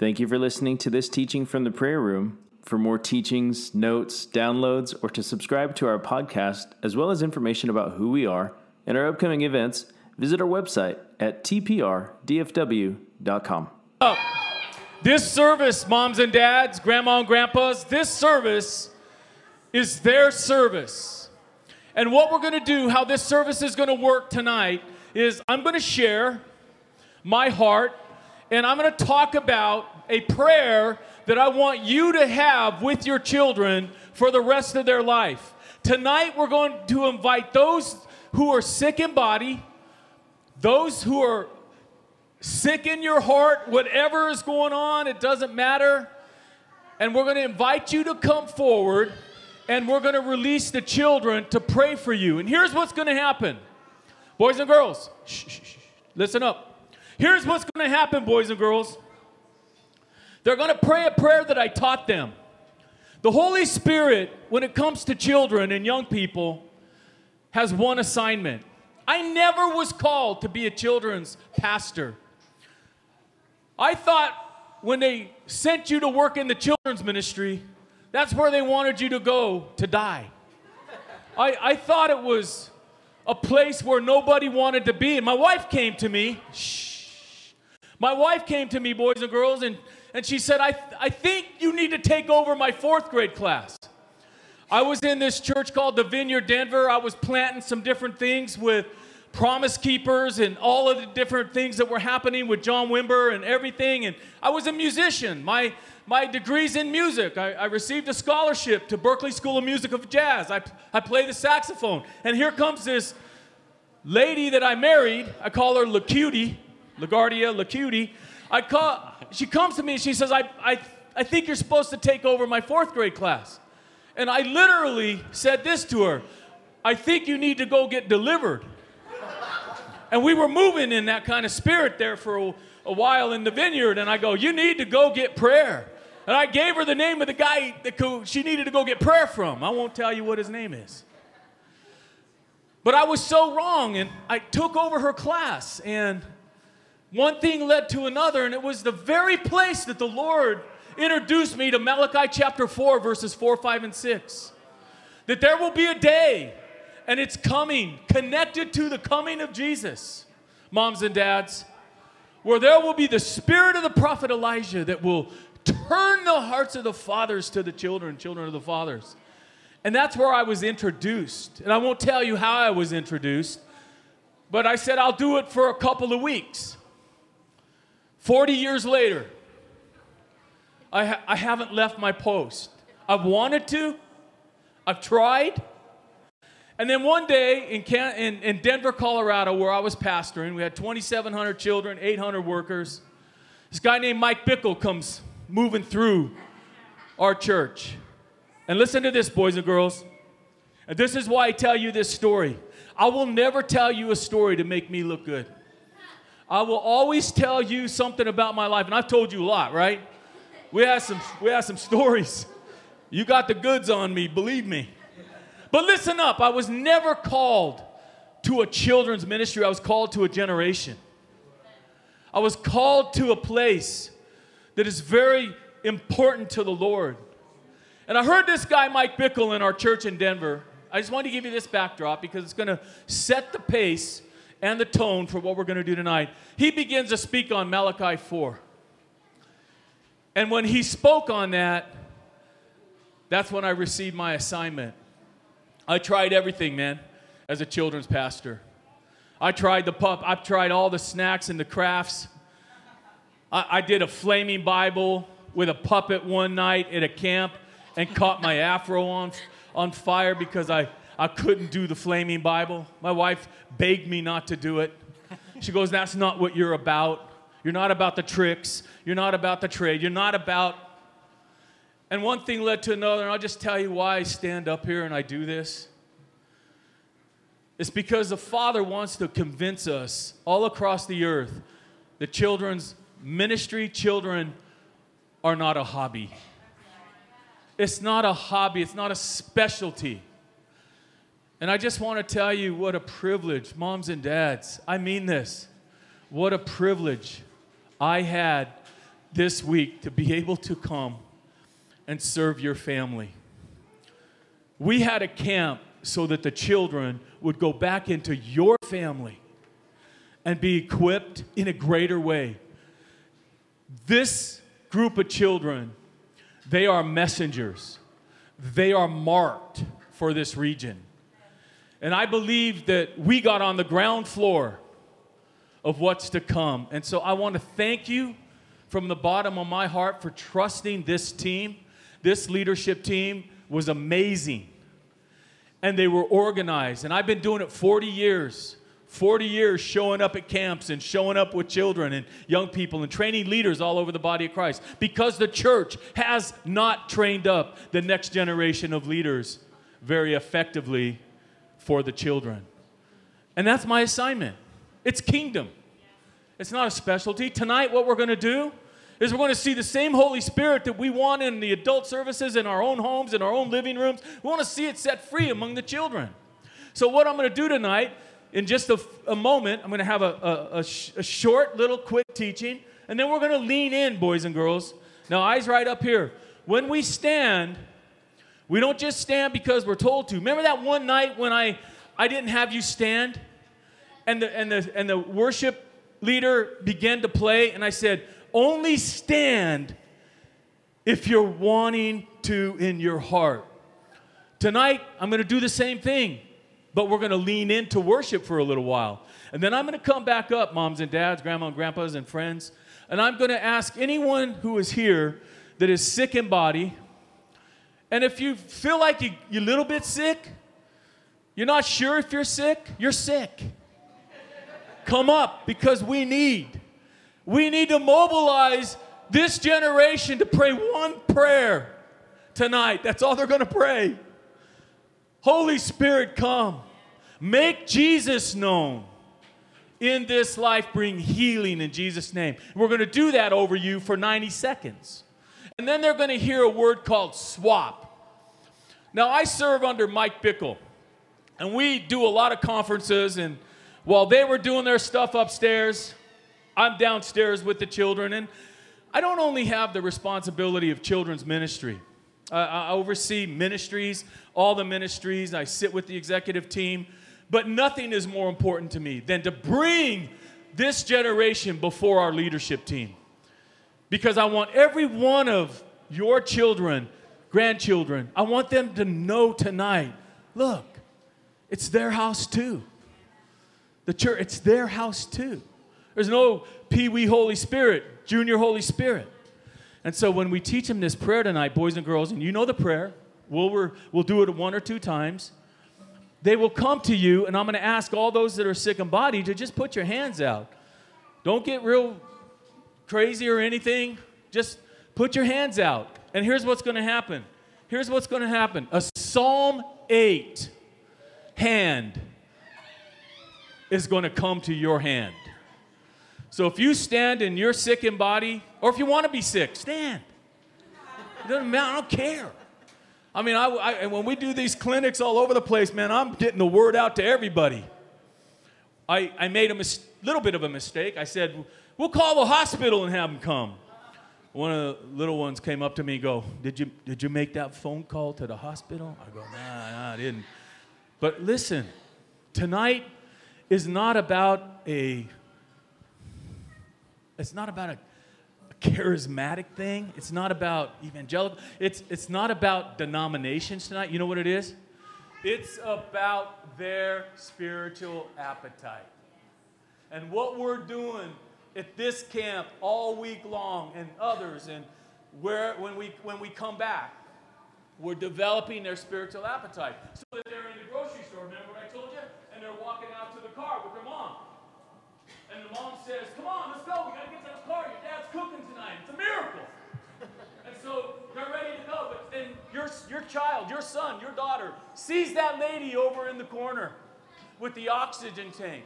Thank you for listening to this teaching from the prayer room. For more teachings, notes, downloads, or to subscribe to our podcast, as well as information about who we are and our upcoming events, visit our website at tprdfw.com. Oh, this service, moms and dads, grandma and grandpas, this service is their service. And what we're going to do, how this service is going to work tonight, is I'm going to share my heart and I'm going to talk about a prayer that I want you to have with your children for the rest of their life. Tonight, we're going to invite those who are sick in body, those who are sick in your heart, whatever is going on, it doesn't matter. And we're going to invite you to come forward and we're going to release the children to pray for you. And here's what's going to happen boys and girls, shh, shh, shh, listen up. Here's what's going to happen, boys and girls. They're going to pray a prayer that I taught them. The Holy Spirit, when it comes to children and young people, has one assignment. I never was called to be a children's pastor. I thought when they sent you to work in the children's ministry, that's where they wanted you to go to die. I, I thought it was a place where nobody wanted to be. And my wife came to me. Shh my wife came to me, boys and girls, and, and she said, I, I think you need to take over my fourth grade class. I was in this church called the Vineyard Denver. I was planting some different things with Promise Keepers and all of the different things that were happening with John Wimber and everything. And I was a musician. My, my degree's in music. I, I received a scholarship to Berklee School of Music of Jazz. I, I play the saxophone. And here comes this lady that I married. I call her La Cutie. LaGuardia, LaCutie. I call, she comes to me and she says, I, I, I think you're supposed to take over my fourth grade class. And I literally said this to her I think you need to go get delivered. and we were moving in that kind of spirit there for a, a while in the vineyard. And I go, You need to go get prayer. And I gave her the name of the guy that she needed to go get prayer from. I won't tell you what his name is. But I was so wrong, and I took over her class, and one thing led to another, and it was the very place that the Lord introduced me to Malachi chapter 4, verses 4, 5, and 6. That there will be a day, and it's coming, connected to the coming of Jesus, moms and dads, where there will be the spirit of the prophet Elijah that will turn the hearts of the fathers to the children, children of the fathers. And that's where I was introduced. And I won't tell you how I was introduced, but I said I'll do it for a couple of weeks. 40 years later, I, ha- I haven't left my post. I've wanted to, I've tried. And then one day in, Can- in, in Denver, Colorado, where I was pastoring, we had 2,700 children, 800 workers. This guy named Mike Bickle comes moving through our church. And listen to this, boys and girls. And this is why I tell you this story. I will never tell you a story to make me look good. I will always tell you something about my life, and I've told you a lot, right? We have some, we have some stories. You got the goods on me, believe me. But listen up, I was never called to a children's ministry, I was called to a generation. I was called to a place that is very important to the Lord. And I heard this guy, Mike Bickle, in our church in Denver. I just wanted to give you this backdrop because it's going to set the pace and the tone for what we're going to do tonight. He begins to speak on Malachi 4. And when he spoke on that, that's when I received my assignment. I tried everything, man, as a children's pastor. I tried the pup, I've tried all the snacks and the crafts. I, I did a flaming Bible with a puppet one night at a camp and caught my afro on, on fire because I I couldn't do the flaming Bible. My wife begged me not to do it. She goes, That's not what you're about. You're not about the tricks. You're not about the trade. You're not about. And one thing led to another, and I'll just tell you why I stand up here and I do this. It's because the Father wants to convince us all across the earth that children's ministry, children are not a hobby. It's not a hobby, it's not a specialty. And I just want to tell you what a privilege, moms and dads, I mean this. What a privilege I had this week to be able to come and serve your family. We had a camp so that the children would go back into your family and be equipped in a greater way. This group of children, they are messengers. They are marked for this region. And I believe that we got on the ground floor of what's to come. And so I want to thank you from the bottom of my heart for trusting this team. This leadership team was amazing. And they were organized. And I've been doing it 40 years. 40 years showing up at camps and showing up with children and young people and training leaders all over the body of Christ because the church has not trained up the next generation of leaders very effectively for the children. And that's my assignment. It's kingdom. It's not a specialty. Tonight, what we're going to do is we're going to see the same Holy Spirit that we want in the adult services, in our own homes, in our own living rooms. We want to see it set free among the children. So, what I'm going to do tonight, in just a, a moment, I'm going to have a, a, a, sh- a short, little, quick teaching, and then we're going to lean in, boys and girls. Now, eyes right up here. When we stand, we don't just stand because we're told to. Remember that one night when I, I didn't have you stand? And the, and, the, and the worship leader began to play, and I said, Only stand if you're wanting to in your heart. Tonight, I'm going to do the same thing, but we're going to lean into worship for a little while. And then I'm going to come back up, moms and dads, grandma and grandpas, and friends, and I'm going to ask anyone who is here that is sick in body. And if you feel like you, you're a little bit sick, you're not sure if you're sick, you're sick. Come up because we need. We need to mobilize this generation to pray one prayer tonight. That's all they're going to pray. Holy Spirit, come. Make Jesus known in this life. Bring healing in Jesus' name. We're going to do that over you for 90 seconds. And then they're going to hear a word called swap. Now, I serve under Mike Bickle, and we do a lot of conferences. And while they were doing their stuff upstairs, I'm downstairs with the children. And I don't only have the responsibility of children's ministry, I oversee ministries, all the ministries. I sit with the executive team. But nothing is more important to me than to bring this generation before our leadership team. Because I want every one of your children, grandchildren, I want them to know tonight look, it's their house too. The church, it's their house too. There's no Pee Wee Holy Spirit, Junior Holy Spirit. And so when we teach them this prayer tonight, boys and girls, and you know the prayer, we'll, we'll do it one or two times. They will come to you, and I'm going to ask all those that are sick in body to just put your hands out. Don't get real crazy or anything. Just put your hands out. And here's what's going to happen. Here's what's going to happen. A Psalm 8 hand is going to come to your hand. So if you stand and you're sick in body, or if you want to be sick, stand. It doesn't matter. I don't care. I mean, I, I, when we do these clinics all over the place, man, I'm getting the word out to everybody. I, I made a mis- little bit of a mistake. I said, we'll call the hospital and have them come. One of the little ones came up to me and go, did you, did you make that phone call to the hospital? I go, nah, nah, I didn't. But listen, tonight is not about a it's not about a, charismatic thing. It's not about evangelical. It's, it's not about denominations tonight. You know what it is? It's about their spiritual appetite. And what we're doing at this camp all week long and others and where when we when we come back, we're developing their spiritual appetite. So that they're in the grocery store, remember what I told you? And they're walking out to the car with their mom. And the mom says, Come on, let's go. We got to get to the car. Your dad's cooking tonight. It's a miracle. and so they're ready to go. But then your, your child, your son, your daughter sees that lady over in the corner with the oxygen tank.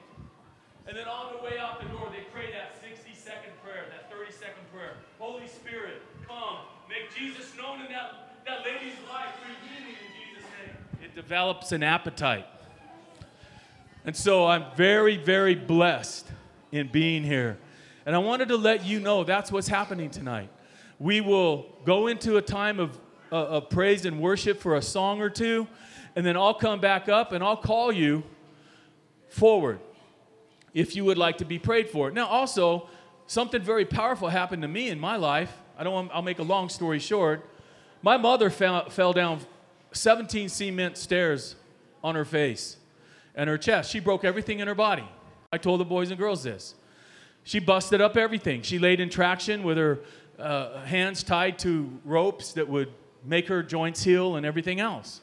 And then on the way out the door, they pray that 60 second prayer, that 30 second prayer. Holy Spirit, come. Make Jesus known in that, that lady's life. In Jesus' name. It develops an appetite. And so I'm very, very blessed in being here. And I wanted to let you know that's what's happening tonight. We will go into a time of, uh, of praise and worship for a song or two, and then I'll come back up and I'll call you forward if you would like to be prayed for. Now, also, something very powerful happened to me in my life. I don't want, I'll make a long story short. My mother fell, fell down 17 cement stairs on her face and her chest. She broke everything in her body. I told the boys and girls this. She busted up everything. She laid in traction with her uh, hands tied to ropes that would make her joints heal and everything else.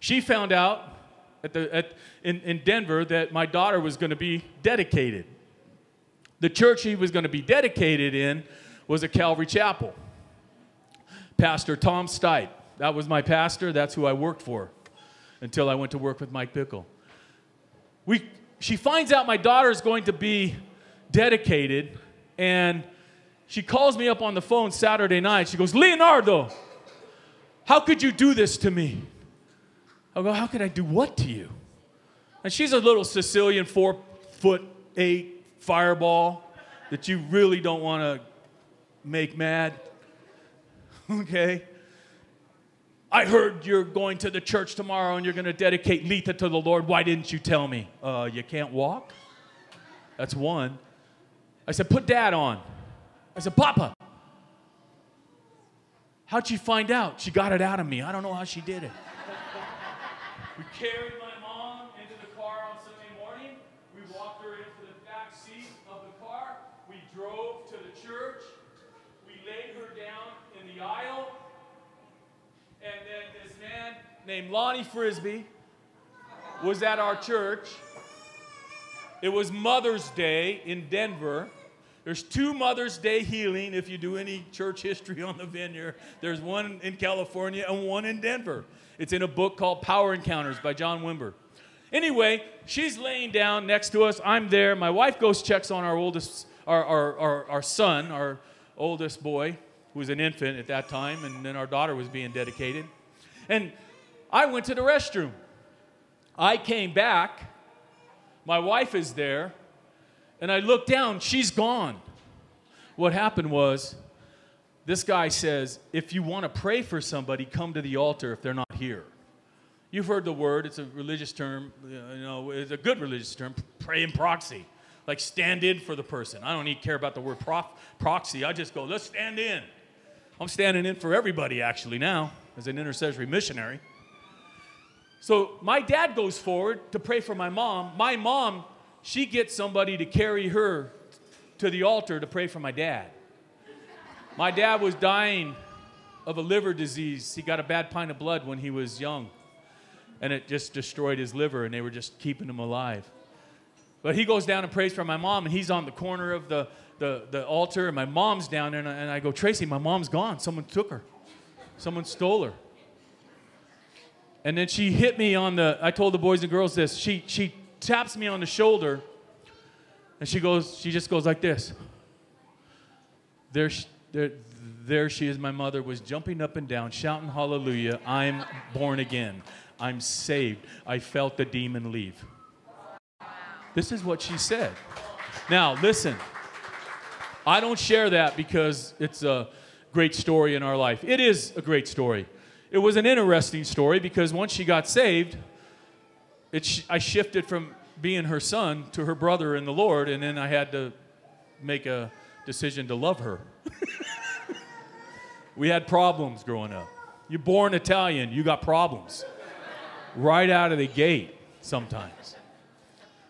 She found out at the, at, in, in Denver that my daughter was going to be dedicated. The church she was going to be dedicated in was a Calvary Chapel. Pastor Tom Stipe. That was my pastor. That's who I worked for until I went to work with Mike Bickle. We, she finds out my daughter is going to be dedicated, and she calls me up on the phone Saturday night. She goes, Leonardo, how could you do this to me? I go, How could I do what to you? And she's a little Sicilian, four foot eight fireball that you really don't want to make mad. Okay? I heard you're going to the church tomorrow and you're going to dedicate Letha to the Lord. Why didn't you tell me? Uh, you can't walk? That's one. I said, Put dad on. I said, Papa. How'd she find out? She got it out of me. I don't know how she did it. We carried my mom into the car on Sunday morning. We walked her into the back seat of the car. We drove to the church. We laid her down in the aisle. And then this man named Lonnie Frisbee was at our church. It was Mother's Day in Denver. There's two Mother's Day healing if you do any church history on the vineyard. There's one in California and one in Denver. It's in a book called Power Encounters by John Wimber. Anyway, she's laying down next to us. I'm there. My wife goes checks on our oldest, our, our, our, our son, our oldest boy, who was an infant at that time, and then our daughter was being dedicated. And I went to the restroom. I came back. My wife is there. And I look down, she's gone. What happened was, this guy says, if you want to pray for somebody, come to the altar if they're not here. You've heard the word, it's a religious term, you know, it's a good religious term, pray in proxy. Like stand in for the person. I don't even care about the word prof, proxy. I just go, let's stand in. I'm standing in for everybody actually now as an intercessory missionary. So my dad goes forward to pray for my mom. My mom she gets somebody to carry her to the altar to pray for my dad. My dad was dying of a liver disease. He got a bad pint of blood when he was young, and it just destroyed his liver, and they were just keeping him alive. But he goes down and prays for my mom, and he's on the corner of the, the, the altar, and my mom's down there, and I, and I go, Tracy, my mom's gone. Someone took her, someone stole her. And then she hit me on the, I told the boys and girls this. She, she taps me on the shoulder, and she goes, she just goes like this. There, there, there she is, my mother, was jumping up and down, shouting hallelujah, I'm born again. I'm saved. I felt the demon leave. This is what she said. Now, listen. I don't share that because it's a great story in our life. It is a great story. It was an interesting story because once she got saved, it sh- I shifted from being her son to her brother in the Lord, and then I had to make a decision to love her. we had problems growing up. You're born Italian, you got problems right out of the gate sometimes.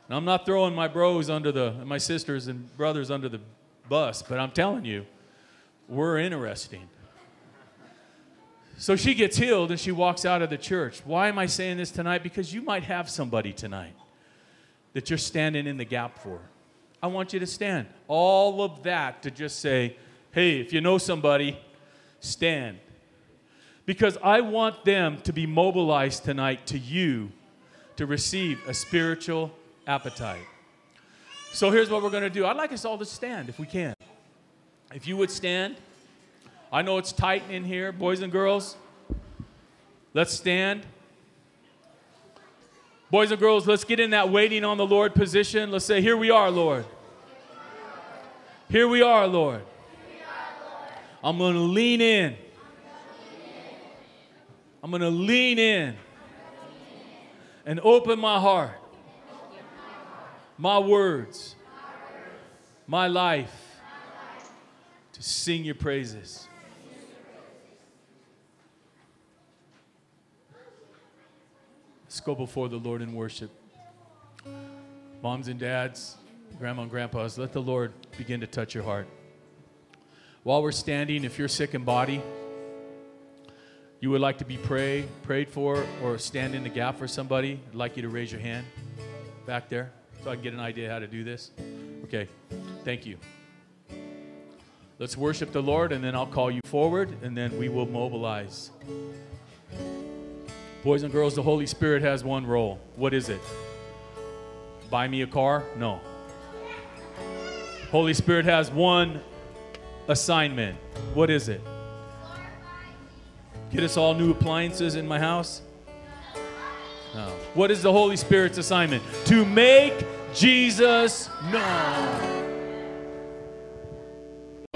And I'm not throwing my bros under the, my sisters and brothers under the bus, but I'm telling you, we're interesting. So she gets healed and she walks out of the church. Why am I saying this tonight? Because you might have somebody tonight that you're standing in the gap for. I want you to stand. All of that to just say, hey, if you know somebody, stand. Because I want them to be mobilized tonight to you to receive a spiritual appetite. So here's what we're going to do. I'd like us all to stand if we can. If you would stand. I know it's tight in here, boys and girls. Let's stand. Boys and girls, let's get in that waiting on the Lord position. Let's say, Here we are, Lord. Here we are, Lord. I'm going to lean in. I'm going to lean in and open my heart, my words, my life to sing your praises. Let's go before the Lord in worship. Moms and dads, grandma and grandpas, let the Lord begin to touch your heart. While we're standing, if you're sick in body, you would like to be pray, prayed for or stand in the gap for somebody, I'd like you to raise your hand back there so I can get an idea how to do this. Okay, thank you. Let's worship the Lord and then I'll call you forward and then we will mobilize. Boys and girls, the Holy Spirit has one role. What is it? Buy me a car? No. Holy Spirit has one assignment. What is it? Get us all new appliances in my house? No. What is the Holy Spirit's assignment? To make Jesus known.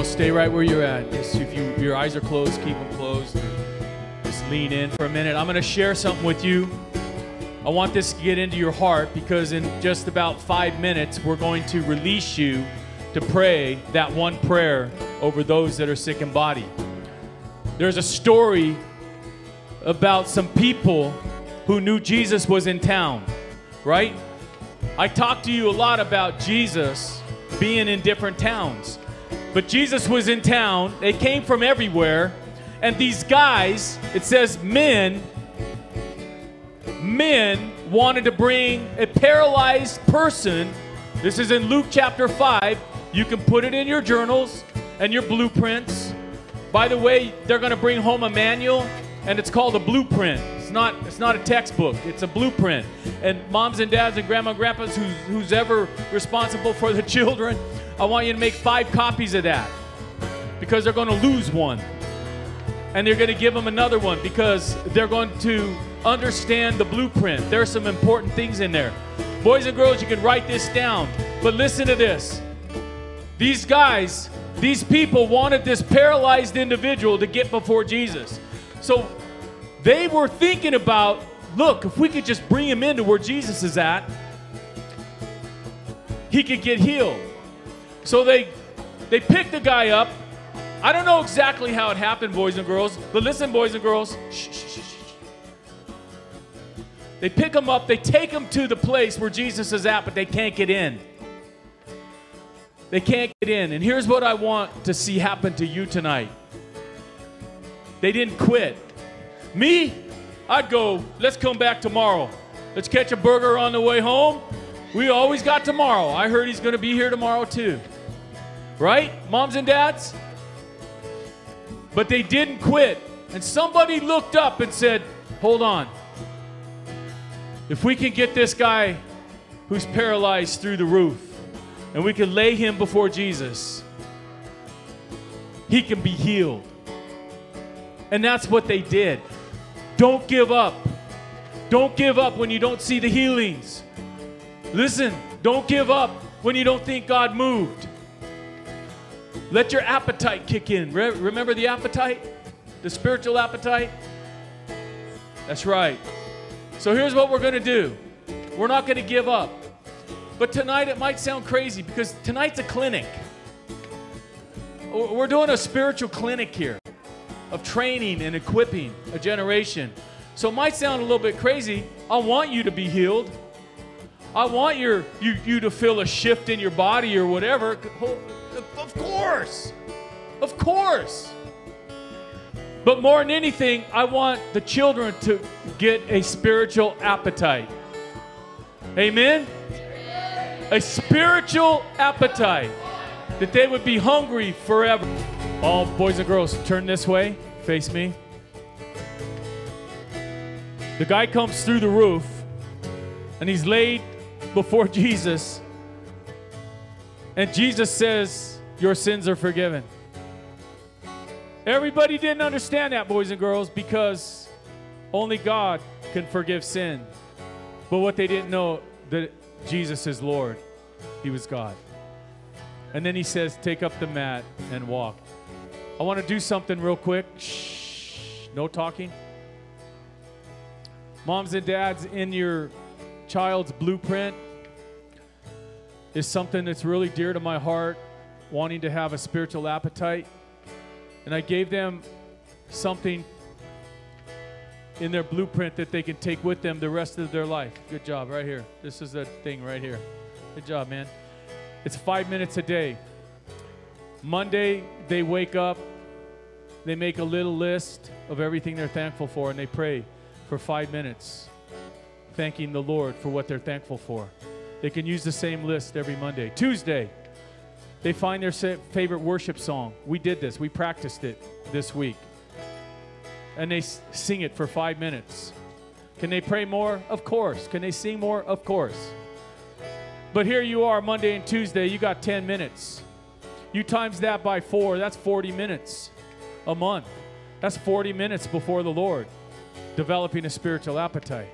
Stay right where you're at. Just if you, your eyes are closed, keep them closed. Just lean in for a minute. I'm going to share something with you. I want this to get into your heart because in just about five minutes, we're going to release you to pray that one prayer over those that are sick in body. There's a story about some people who knew Jesus was in town, right? I talked to you a lot about Jesus being in different towns. But Jesus was in town. They came from everywhere. And these guys, it says men, men wanted to bring a paralyzed person. This is in Luke chapter 5. You can put it in your journals and your blueprints. By the way, they're going to bring home a manual and it's called a blueprint. It's not it's not a textbook. It's a blueprint. And moms and dads and grandma and grandpas who's, who's ever responsible for the children, I want you to make 5 copies of that. Because they're going to lose one. And they're going to give them another one because they're going to understand the blueprint. There are some important things in there. Boys and girls, you can write this down. But listen to this. These guys, these people wanted this paralyzed individual to get before Jesus. So they were thinking about look, if we could just bring him into where Jesus is at, he could get healed. So they they picked the guy up. I don't know exactly how it happened, boys and girls, but listen, boys and girls. Shh, shh, shh. They pick him up, they take him to the place where Jesus is at, but they can't get in. They can't get in. And here's what I want to see happen to you tonight. They didn't quit. Me, I'd go, let's come back tomorrow. Let's catch a burger on the way home. We always got tomorrow. I heard he's going to be here tomorrow too. Right? Moms and dads? But they didn't quit. And somebody looked up and said, hold on. If we can get this guy who's paralyzed through the roof, and we can lay him before Jesus, he can be healed. And that's what they did. Don't give up. Don't give up when you don't see the healings. Listen, don't give up when you don't think God moved. Let your appetite kick in. Re- remember the appetite? The spiritual appetite? That's right. So here's what we're going to do we're not going to give up. But tonight it might sound crazy because tonight's a clinic. We're doing a spiritual clinic here of training and equipping a generation. So it might sound a little bit crazy. I want you to be healed. I want your you you to feel a shift in your body or whatever. Of course. Of course. But more than anything, I want the children to get a spiritual appetite. Amen a spiritual appetite, that they would be hungry forever. All boys and girls, turn this way, face me. The guy comes through the roof and he's laid before Jesus. And Jesus says, Your sins are forgiven. Everybody didn't understand that, boys and girls, because only God can forgive sin. But what they didn't know that Jesus is Lord. He was God. And then he says, Take up the mat and walk. I want to do something real quick. Shh, no talking. Moms and dads, in your child's blueprint is something that's really dear to my heart, wanting to have a spiritual appetite. And I gave them something in their blueprint that they can take with them the rest of their life. Good job, right here. This is the thing right here. Good job, man. It's five minutes a day. Monday, they wake up, they make a little list of everything they're thankful for, and they pray for five minutes, thanking the Lord for what they're thankful for. They can use the same list every Monday. Tuesday, they find their favorite worship song. We did this, we practiced it this week. And they sing it for five minutes. Can they pray more? Of course. Can they sing more? Of course. But here you are, Monday and Tuesday, you got 10 minutes. You times that by four, that's 40 minutes a month. That's 40 minutes before the Lord, developing a spiritual appetite.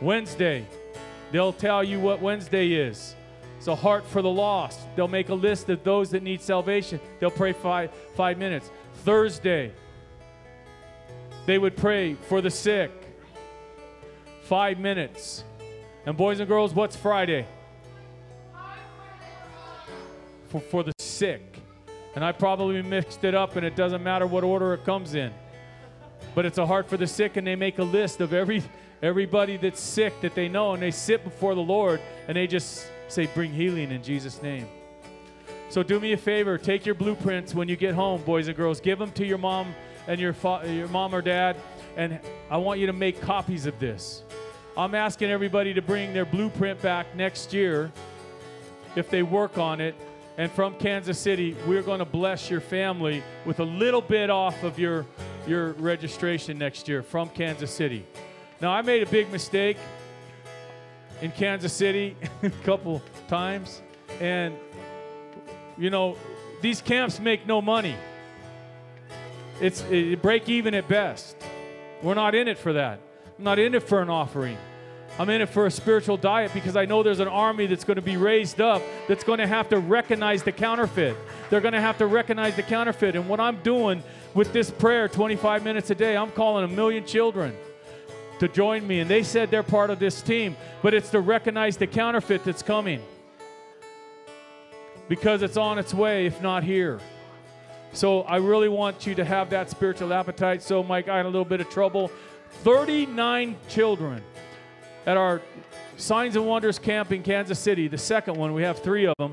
Wednesday, they'll tell you what Wednesday is. It's a heart for the lost. They'll make a list of those that need salvation. They'll pray five, five minutes. Thursday, they would pray for the sick. Five minutes. And boys and girls, what's Friday? For, for the sick. And I probably mixed it up, and it doesn't matter what order it comes in. But it's a heart for the sick, and they make a list of every everybody that's sick that they know, and they sit before the Lord, and they just say, Bring healing in Jesus' name. So do me a favor, take your blueprints when you get home, boys and girls. Give them to your mom and your, fa- your mom or dad, and I want you to make copies of this. I'm asking everybody to bring their blueprint back next year if they work on it. And from Kansas City, we're going to bless your family with a little bit off of your, your registration next year from Kansas City. Now, I made a big mistake in Kansas City a couple times. And, you know, these camps make no money. It's it break even at best. We're not in it for that. I'm not in it for an offering. I'm in it for a spiritual diet because I know there's an army that's going to be raised up that's going to have to recognize the counterfeit. They're going to have to recognize the counterfeit. And what I'm doing with this prayer 25 minutes a day, I'm calling a million children to join me. And they said they're part of this team, but it's to recognize the counterfeit that's coming because it's on its way, if not here. So I really want you to have that spiritual appetite. So, Mike, I had a little bit of trouble. 39 children at our Signs and Wonders camp in Kansas City, the second one, we have three of them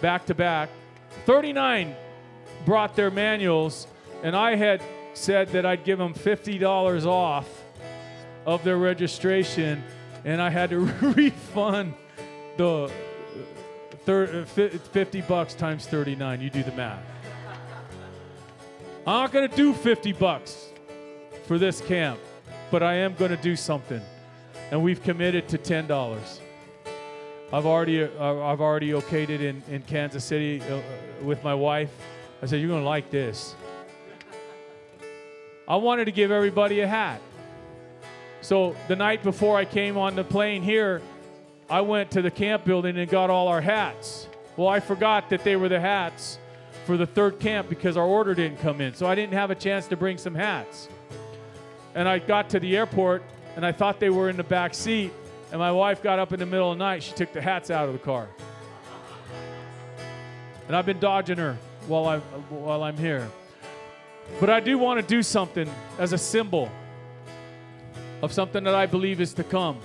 back to back. 39 brought their manuals, and I had said that I'd give them $50 off of their registration, and I had to refund the uh, 50 bucks times 39. You do the math. I'm not going to do 50 bucks for this camp, but I am going to do something. And we've committed to $10. I've already, uh, I've already okayed it in, in Kansas City uh, with my wife. I said, You're going to like this. I wanted to give everybody a hat. So the night before I came on the plane here, I went to the camp building and got all our hats. Well, I forgot that they were the hats for the third camp because our order didn't come in. So I didn't have a chance to bring some hats. And I got to the airport and I thought they were in the back seat. And my wife got up in the middle of the night. She took the hats out of the car. And I've been dodging her while I'm, while I'm here. But I do want to do something as a symbol of something that I believe is to come.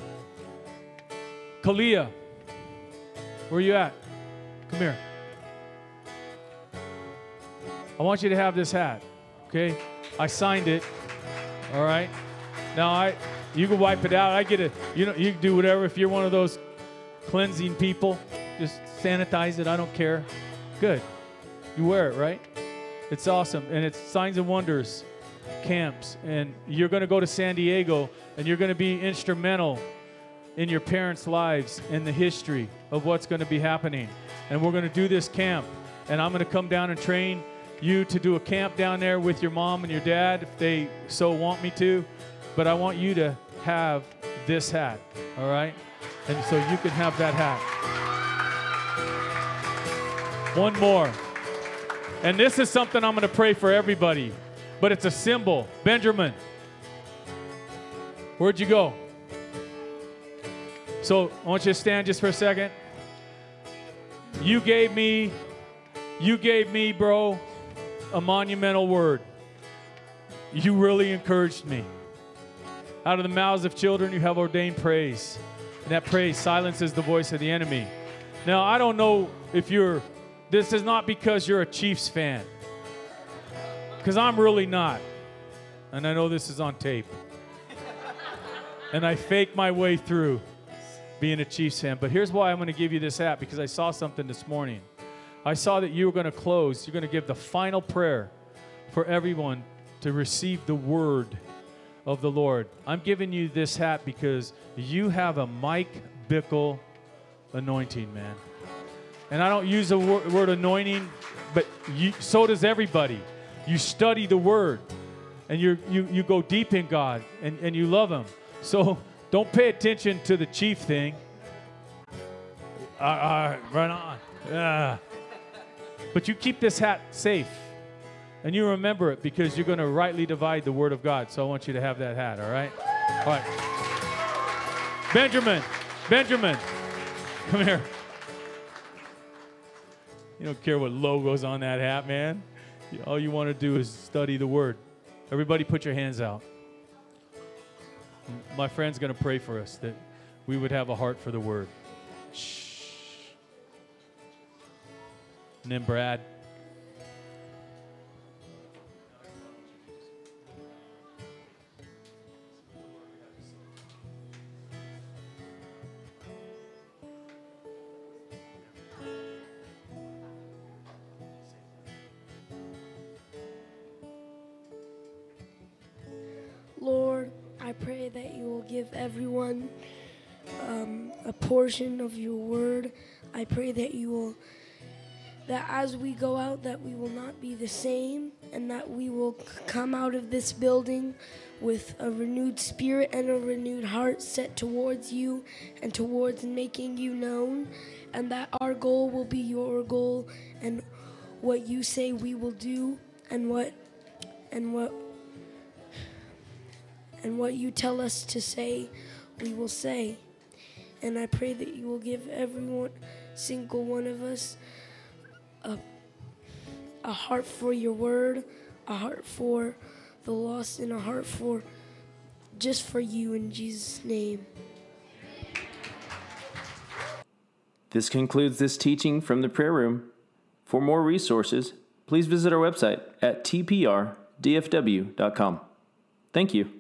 Kalia, where are you at? Come here. I want you to have this hat, okay? I signed it, all right? Now, I, you can wipe it out. I get it. You know, you can do whatever. If you're one of those cleansing people, just sanitize it. I don't care. Good. You wear it, right? It's awesome. And it's Signs and Wonders camps. And you're going to go to San Diego and you're going to be instrumental in your parents' lives in the history of what's going to be happening. And we're going to do this camp. And I'm going to come down and train you to do a camp down there with your mom and your dad if they so want me to. But I want you to have this hat, all right? And so you can have that hat. One more. And this is something I'm going to pray for everybody, but it's a symbol. Benjamin, where'd you go? So I want you to stand just for a second. You gave me, you gave me, bro, a monumental word. You really encouraged me. Out of the mouths of children, you have ordained praise. And that praise silences the voice of the enemy. Now, I don't know if you're, this is not because you're a Chiefs fan, because I'm really not. And I know this is on tape. and I fake my way through being a Chiefs fan. But here's why I'm going to give you this hat because I saw something this morning. I saw that you were going to close, you're going to give the final prayer for everyone to receive the word of the Lord. I'm giving you this hat because you have a Mike Bickle anointing, man. And I don't use the word, word anointing, but you, so does everybody. You study the word and you you, you go deep in God and, and you love Him. So don't pay attention to the chief thing. Uh, uh, run on. Uh. But you keep this hat safe. And you remember it because you're going to rightly divide the word of God. So I want you to have that hat, all right? All right. Benjamin, Benjamin, come here. You don't care what logo's on that hat, man. All you want to do is study the word. Everybody put your hands out. My friend's going to pray for us that we would have a heart for the word. Shh. And then Brad. Lord, I pray that you will give everyone um, a portion of your word. I pray that you will, that as we go out, that we will not be the same, and that we will come out of this building with a renewed spirit and a renewed heart set towards you and towards making you known, and that our goal will be your goal, and what you say we will do, and what, and what and what you tell us to say, we will say. And I pray that you will give everyone, single one of us, a, a heart for your word, a heart for the lost, and a heart for just for you in Jesus' name. This concludes this teaching from the prayer room. For more resources, please visit our website at tprdfw.com. Thank you.